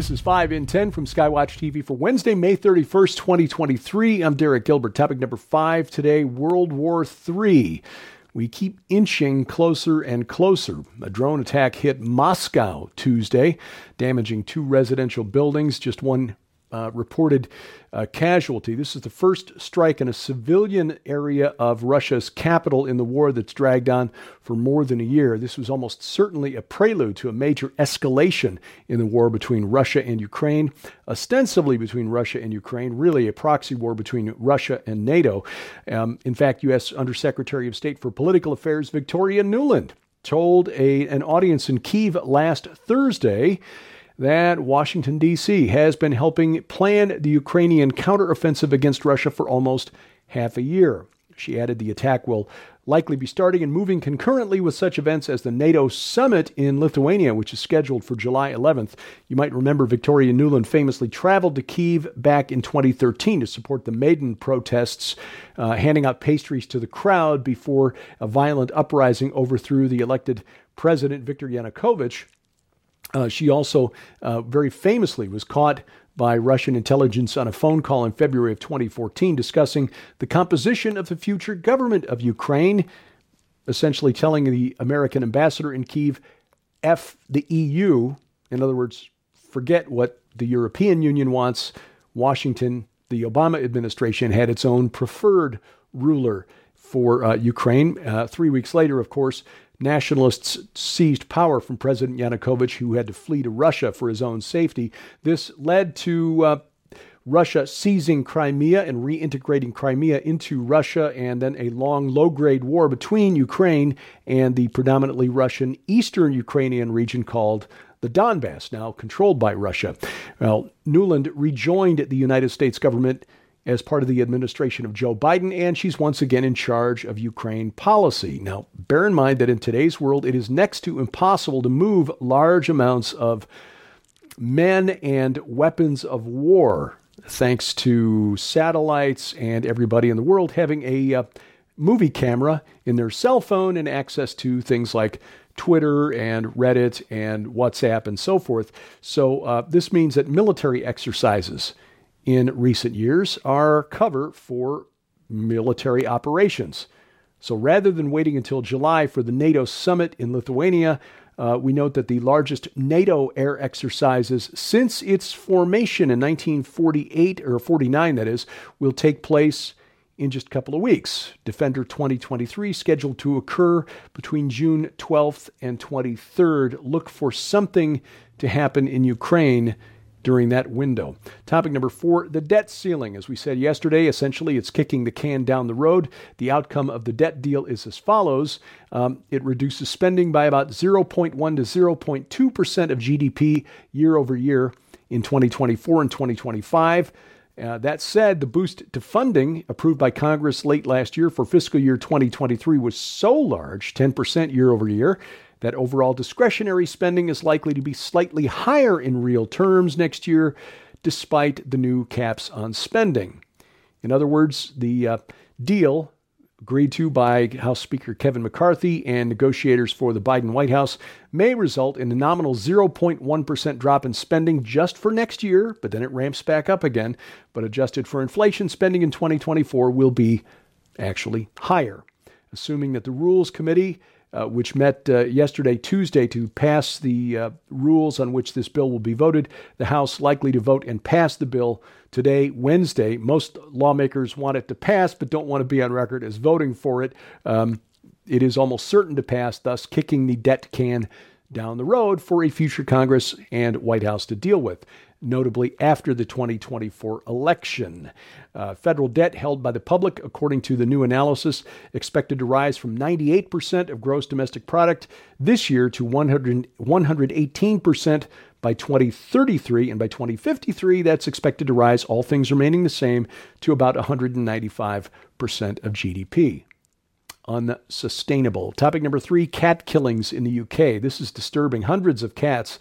This is 5 in 10 from Skywatch TV for Wednesday, May 31st, 2023. I'm Derek Gilbert. Topic number 5 today World War III. We keep inching closer and closer. A drone attack hit Moscow Tuesday, damaging two residential buildings, just one uh, reported uh, casualty. This is the first strike in a civilian area of Russia's capital in the war that's dragged on for more than a year. This was almost certainly a prelude to a major escalation in the war between Russia and Ukraine, ostensibly between Russia and Ukraine, really a proxy war between Russia and NATO. Um, in fact, U.S. Undersecretary of State for Political Affairs Victoria Nuland told a, an audience in Kiev last Thursday that Washington, D.C. has been helping plan the Ukrainian counteroffensive against Russia for almost half a year. She added the attack will likely be starting and moving concurrently with such events as the NATO summit in Lithuania, which is scheduled for July 11th. You might remember Victoria Nuland famously traveled to Kiev back in 2013 to support the Maidan protests, uh, handing out pastries to the crowd before a violent uprising overthrew the elected president Viktor Yanukovych. Uh, she also uh, very famously was caught by Russian intelligence on a phone call in February of 2014 discussing the composition of the future government of Ukraine, essentially telling the American ambassador in Kiev, F the EU. In other words, forget what the European Union wants. Washington, the Obama administration, had its own preferred ruler for uh, Ukraine. Uh, three weeks later, of course, Nationalists seized power from President Yanukovych, who had to flee to Russia for his own safety. This led to uh, Russia seizing Crimea and reintegrating Crimea into Russia, and then a long, low grade war between Ukraine and the predominantly Russian eastern Ukrainian region called the Donbass, now controlled by Russia. Well, Nuland rejoined the United States government as part of the administration of Joe Biden, and she's once again in charge of Ukraine policy. Now, bear in mind that in today's world, it is next to impossible to move large amounts of men and weapons of war, thanks to satellites and everybody in the world having a uh, movie camera in their cell phone and access to things like Twitter and Reddit and WhatsApp and so forth. So, uh, this means that military exercises in recent years are cover for military operations. So rather than waiting until July for the NATO summit in Lithuania, uh, we note that the largest NATO air exercises since its formation in 1948 or 49, that is, will take place in just a couple of weeks. Defender 2023 scheduled to occur between June 12th and 23rd. Look for something to happen in Ukraine during that window. Topic number four the debt ceiling. As we said yesterday, essentially it's kicking the can down the road. The outcome of the debt deal is as follows um, it reduces spending by about 0.1 to 0.2% of GDP year over year in 2024 and 2025. Uh, that said, the boost to funding approved by Congress late last year for fiscal year 2023 was so large, 10% year over year, that overall discretionary spending is likely to be slightly higher in real terms next year, despite the new caps on spending. In other words, the uh, deal agreed to by House Speaker Kevin McCarthy and negotiators for the Biden White House may result in a nominal 0.1% drop in spending just for next year, but then it ramps back up again. But adjusted for inflation, spending in 2024 will be actually higher. Assuming that the Rules Committee uh, which met uh, yesterday, Tuesday, to pass the uh, rules on which this bill will be voted. The House likely to vote and pass the bill today, Wednesday. Most lawmakers want it to pass, but don't want to be on record as voting for it. Um, it is almost certain to pass, thus kicking the debt can down the road for a future Congress and White House to deal with notably after the 2024 election. Uh, federal debt held by the public, according to the new analysis, expected to rise from 98% of gross domestic product this year to 100, 118% by 2033. And by 2053, that's expected to rise, all things remaining the same, to about 195% of GDP unsustainable. Topic number three cat killings in the UK. This is disturbing. Hundreds of cats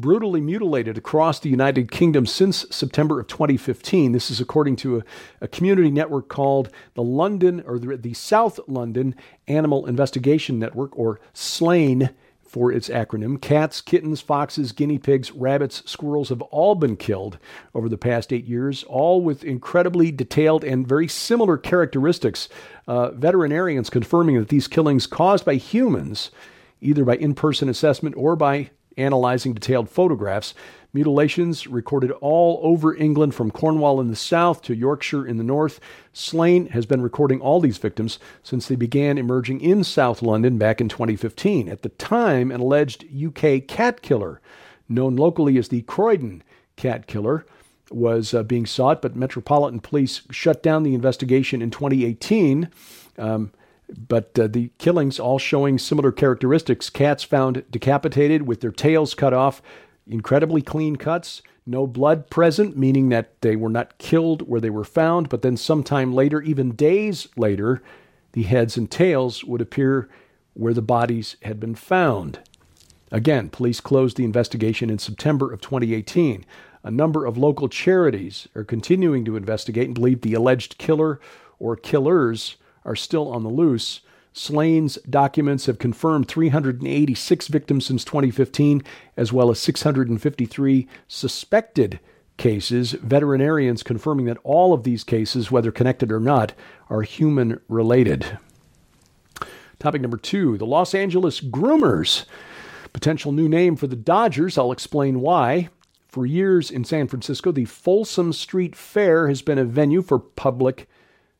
brutally mutilated across the United Kingdom since September of 2015. This is according to a, a community network called the London or the, the South London Animal Investigation Network, or SLAIN for its acronym. Cats, kittens, foxes, guinea pigs, rabbits, squirrels have all been killed over the past eight years, all with incredibly detailed and very similar characteristics. Uh, veterinarians confirming that these killings caused by humans, either by in person assessment or by analyzing detailed photographs, Mutilations recorded all over England from Cornwall in the south to Yorkshire in the north. SLAIN has been recording all these victims since they began emerging in South London back in 2015. At the time, an alleged UK cat killer, known locally as the Croydon cat killer, was uh, being sought, but Metropolitan Police shut down the investigation in 2018. Um, but uh, the killings all showing similar characteristics. Cats found decapitated with their tails cut off, incredibly clean cuts, no blood present, meaning that they were not killed where they were found, but then sometime later, even days later, the heads and tails would appear where the bodies had been found. Again, police closed the investigation in September of 2018. A number of local charities are continuing to investigate and believe the alleged killer or killers are still on the loose. SLAIN's documents have confirmed 386 victims since 2015, as well as 653 suspected cases. Veterinarians confirming that all of these cases, whether connected or not, are human related. Topic number two the Los Angeles Groomers. Potential new name for the Dodgers. I'll explain why. For years in San Francisco, the Folsom Street Fair has been a venue for public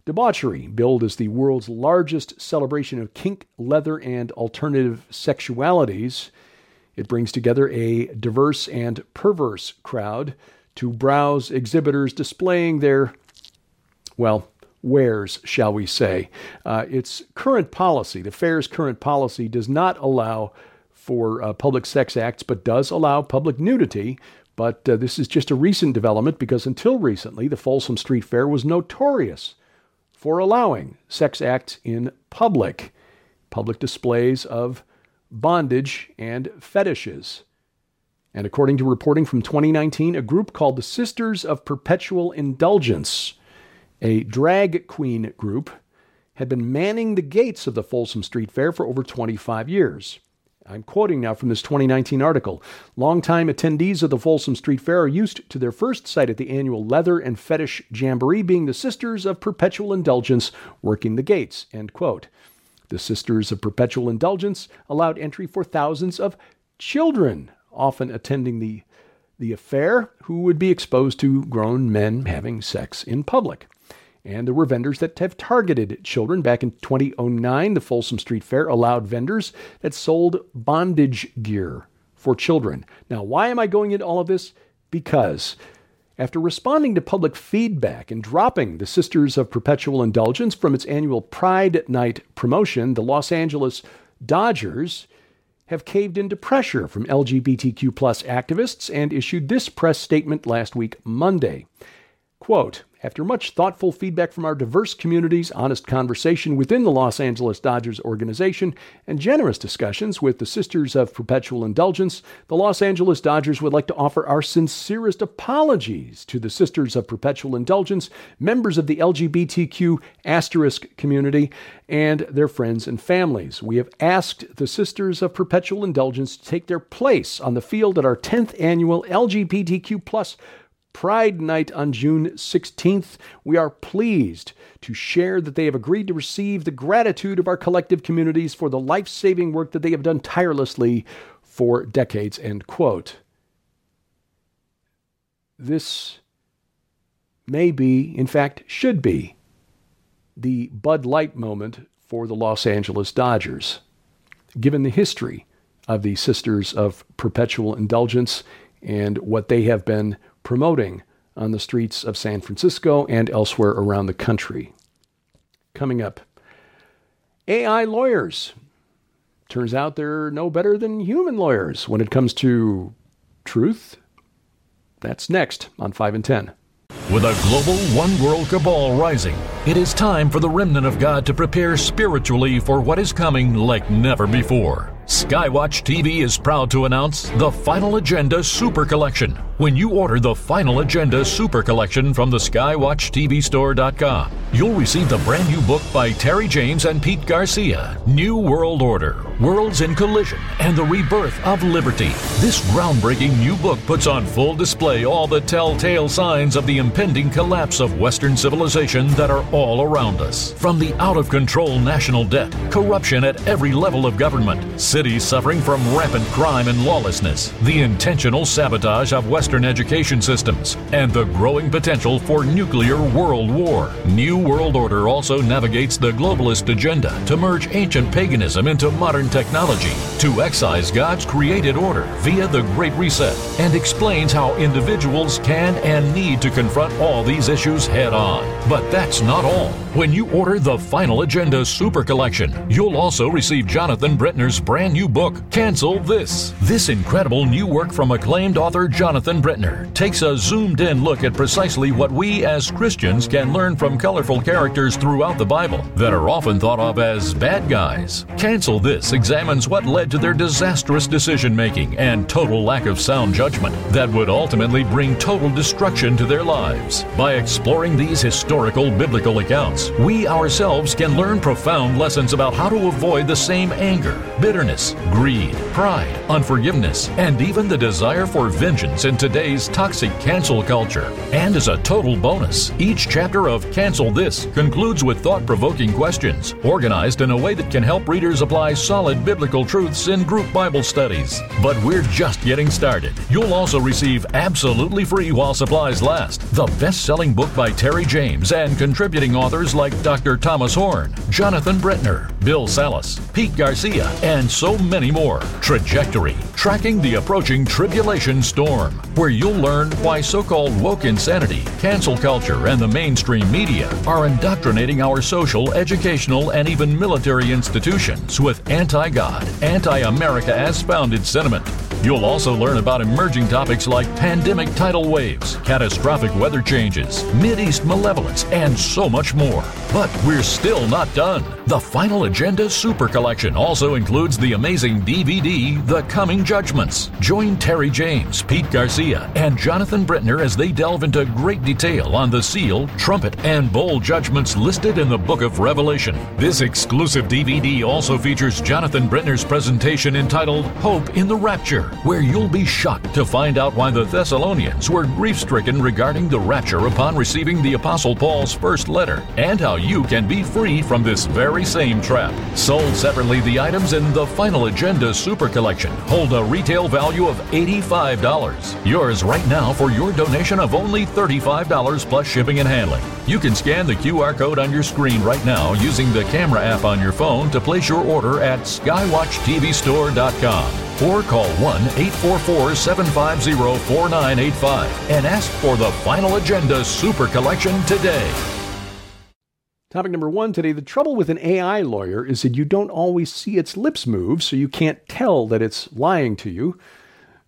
Debauchery, billed as the world's largest celebration of kink, leather, and alternative sexualities, it brings together a diverse and perverse crowd to browse exhibitors displaying their, well, wares, shall we say. Uh, its current policy, the fair's current policy, does not allow for uh, public sex acts, but does allow public nudity. But uh, this is just a recent development because until recently, the Folsom Street Fair was notorious for allowing sex acts in public, public displays of bondage and fetishes. And according to reporting from 2019, a group called the Sisters of Perpetual Indulgence, a drag queen group, had been manning the gates of the Folsom Street Fair for over 25 years. I'm quoting now from this 2019 article. Longtime attendees of the Folsom Street Fair are used to their first sight at the annual Leather and Fetish Jamboree being the Sisters of Perpetual Indulgence working the gates. End quote. The Sisters of Perpetual Indulgence allowed entry for thousands of children, often attending the, the affair, who would be exposed to grown men having sex in public. And there were vendors that have targeted children. Back in 2009, the Folsom Street Fair allowed vendors that sold bondage gear for children. Now, why am I going into all of this? Because after responding to public feedback and dropping the Sisters of Perpetual Indulgence from its annual Pride Night promotion, the Los Angeles Dodgers have caved into pressure from LGBTQ activists and issued this press statement last week, Monday. Quote, after much thoughtful feedback from our diverse communities, honest conversation within the Los Angeles Dodgers organization, and generous discussions with the Sisters of Perpetual Indulgence, the Los Angeles Dodgers would like to offer our sincerest apologies to the Sisters of Perpetual Indulgence, members of the LGBTQ asterisk community, and their friends and families. We have asked the Sisters of Perpetual Indulgence to take their place on the field at our 10th annual LGBTQ plus Pride Night on June 16th. We are pleased to share that they have agreed to receive the gratitude of our collective communities for the life saving work that they have done tirelessly for decades. End quote. This may be, in fact, should be, the Bud Light moment for the Los Angeles Dodgers, given the history of the Sisters of Perpetual Indulgence and what they have been promoting on the streets of San Francisco and elsewhere around the country. Coming up, AI lawyers. Turns out they're no better than human lawyers when it comes to truth. That's next on 5 in 10. With a global one world cabal rising, it is time for the remnant of God to prepare spiritually for what is coming like never before. Skywatch TV is proud to announce the Final Agenda Super Collection when you order the Final Agenda Super Collection from the SkywatchTVStore.com. You'll receive the brand new book by Terry James and Pete Garcia, New World Order, Worlds in Collision, and the Rebirth of Liberty. This groundbreaking new book puts on full display all the telltale signs of the impending collapse of Western civilization that are all around us. From the out of control national debt, corruption at every level of government, cities suffering from rampant crime and lawlessness, the intentional sabotage of Western education systems, and the growing potential for nuclear world war. New World Order also navigates the globalist agenda to merge ancient paganism into modern technology, to excise God's created order via the Great Reset, and explains how individuals can and need to confront all these issues head on. But that's not all. When you order the Final Agenda Super Collection, you'll also receive Jonathan Brentner's brand new book, Cancel This. This incredible new work from acclaimed author Jonathan Brentner takes a zoomed in look at precisely what we as Christians can learn from colorful characters throughout the Bible that are often thought of as bad guys. Cancel This examines what led to their disastrous decision making and total lack of sound judgment that would ultimately bring total destruction to their lives. By exploring these historical biblical accounts, we ourselves can learn profound lessons about how to avoid the same anger, bitterness, greed, pride, unforgiveness, and even the desire for vengeance in today's toxic cancel culture. And as a total bonus, each chapter of Cancel This concludes with thought provoking questions, organized in a way that can help readers apply solid biblical truths in group Bible studies. But we're just getting started. You'll also receive absolutely free while supplies last the best selling book by Terry James and contributing authors like Dr. Thomas Horn, Jonathan Brentner, Bill Salus, Pete Garcia, and so many more. Trajectory Tracking the Approaching Tribulation Storm, where you'll learn why so called woke insanity, cancel culture, and the mainstream media are indoctrinating our social, educational, and even military institutions with anti God, anti America as founded sentiment. You'll also learn about emerging topics like pandemic tidal waves, catastrophic weather changes, East malevolence, and so much more. But we're still not done. The Final Agenda Super Collection also includes the amazing DVD, The Coming Judgments. Join Terry James, Pete Garcia, and Jonathan Brentner as they delve into great detail on the seal, trumpet, and bowl judgments listed in the book of Revelation. This exclusive DVD also features Jonathan Brentner's presentation entitled Hope in the Rapture, where you'll be shocked to find out why the Thessalonians were grief stricken regarding the rapture upon receiving the Apostle Paul's first letter, and how you can be free from this very same trap. Sold separately, the items in the Final Agenda Super Collection hold a retail value of $85. Yours right now for your donation of only $35 plus shipping and handling. You can scan the QR code on your screen right now using the camera app on your phone to place your order at skywatchtvstore.com or call 1 844 750 4985 and ask for the Final Agenda Super Collection today. Topic number one today the trouble with an AI lawyer is that you don't always see its lips move, so you can't tell that it's lying to you.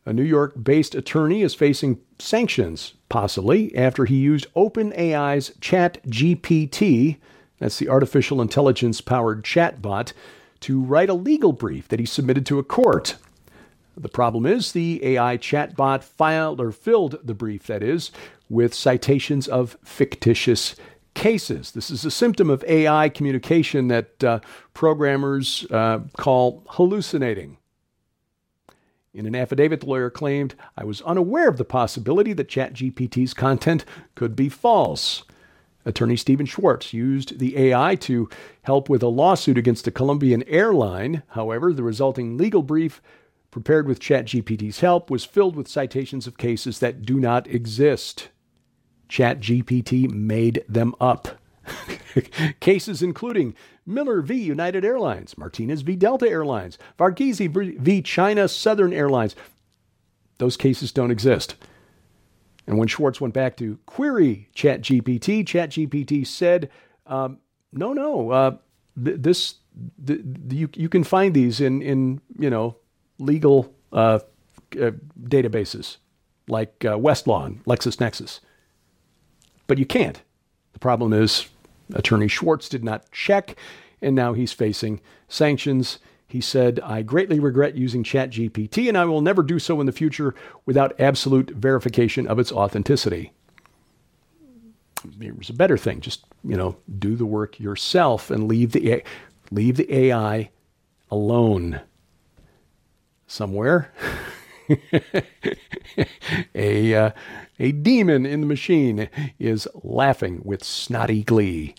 A New York based attorney is facing sanctions, possibly, after he used OpenAI's ChatGPT, that's the artificial intelligence powered chatbot, to write a legal brief that he submitted to a court. The problem is the AI chatbot filed or filled the brief, that is, with citations of fictitious cases. This is a symptom of AI communication that uh, programmers uh, call hallucinating. In an affidavit, the lawyer claimed, I was unaware of the possibility that ChatGPT's content could be false. Attorney Steven Schwartz used the AI to help with a lawsuit against a Colombian airline. However, the resulting legal brief prepared with ChatGPT's help, was filled with citations of cases that do not exist. ChatGPT made them up. cases including Miller v. United Airlines, Martinez v. Delta Airlines, Varghese v. China Southern Airlines. Those cases don't exist. And when Schwartz went back to query ChatGPT, ChatGPT said, um, "No, no, uh, this th- you you can find these in in you know legal uh, uh, databases like uh, Westlaw and LexisNexis. But you can't. The problem is Attorney Schwartz did not check, and now he's facing sanctions. He said, I greatly regret using ChatGPT and I will never do so in the future without absolute verification of its authenticity. There's a better thing. Just, you know, do the work yourself and leave the, leave the AI alone somewhere. a, uh, a demon in the machine is laughing with snotty glee.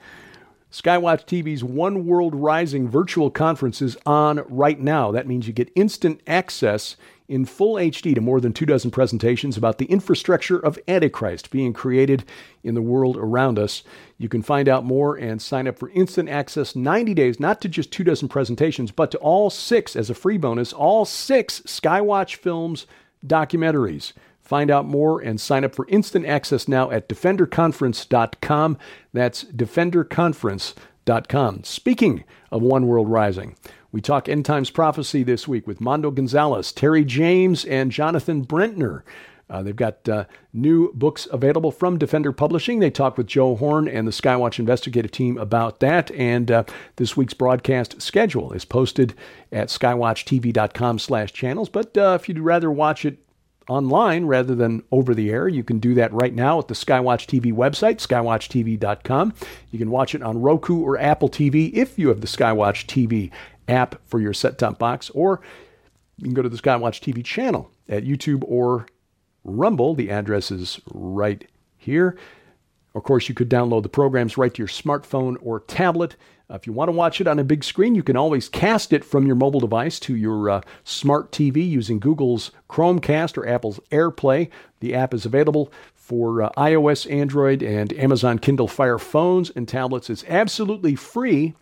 Skywatch TV's One World Rising virtual conference is on right now. That means you get instant access in full HD to more than two dozen presentations about the infrastructure of Antichrist being created in the world around us. You can find out more and sign up for instant access 90 days, not to just two dozen presentations, but to all six, as a free bonus, all six Skywatch Films documentaries. Find out more and sign up for instant access now at defenderconference.com. That's defenderconference.com. Speaking of One World Rising, we talk end times prophecy this week with Mondo Gonzalez, Terry James, and Jonathan Brentner. Uh, they've got uh, new books available from Defender Publishing. They talk with Joe Horn and the Skywatch investigative team about that. And uh, this week's broadcast schedule is posted at skywatchtv.com slash channels. But uh, if you'd rather watch it online rather than over the air. You can do that right now at the Skywatch TV website, skywatchtv.com. You can watch it on Roku or Apple TV if you have the Skywatch TV app for your set top box, or you can go to the Skywatch TV channel at YouTube or Rumble. The address is right here. Of course, you could download the programs right to your smartphone or tablet. Uh, if you want to watch it on a big screen, you can always cast it from your mobile device to your uh, smart TV using Google's Chromecast or Apple's AirPlay. The app is available for uh, iOS, Android, and Amazon Kindle Fire phones and tablets. It's absolutely free.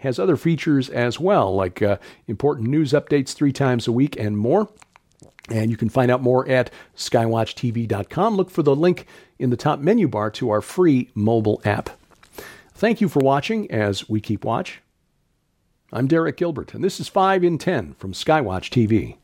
Has other features as well, like uh, important news updates three times a week and more. And you can find out more at skywatchtv.com. Look for the link in the top menu bar to our free mobile app. Thank you for watching as we keep watch. I'm Derek Gilbert, and this is 5 in 10 from Skywatch TV.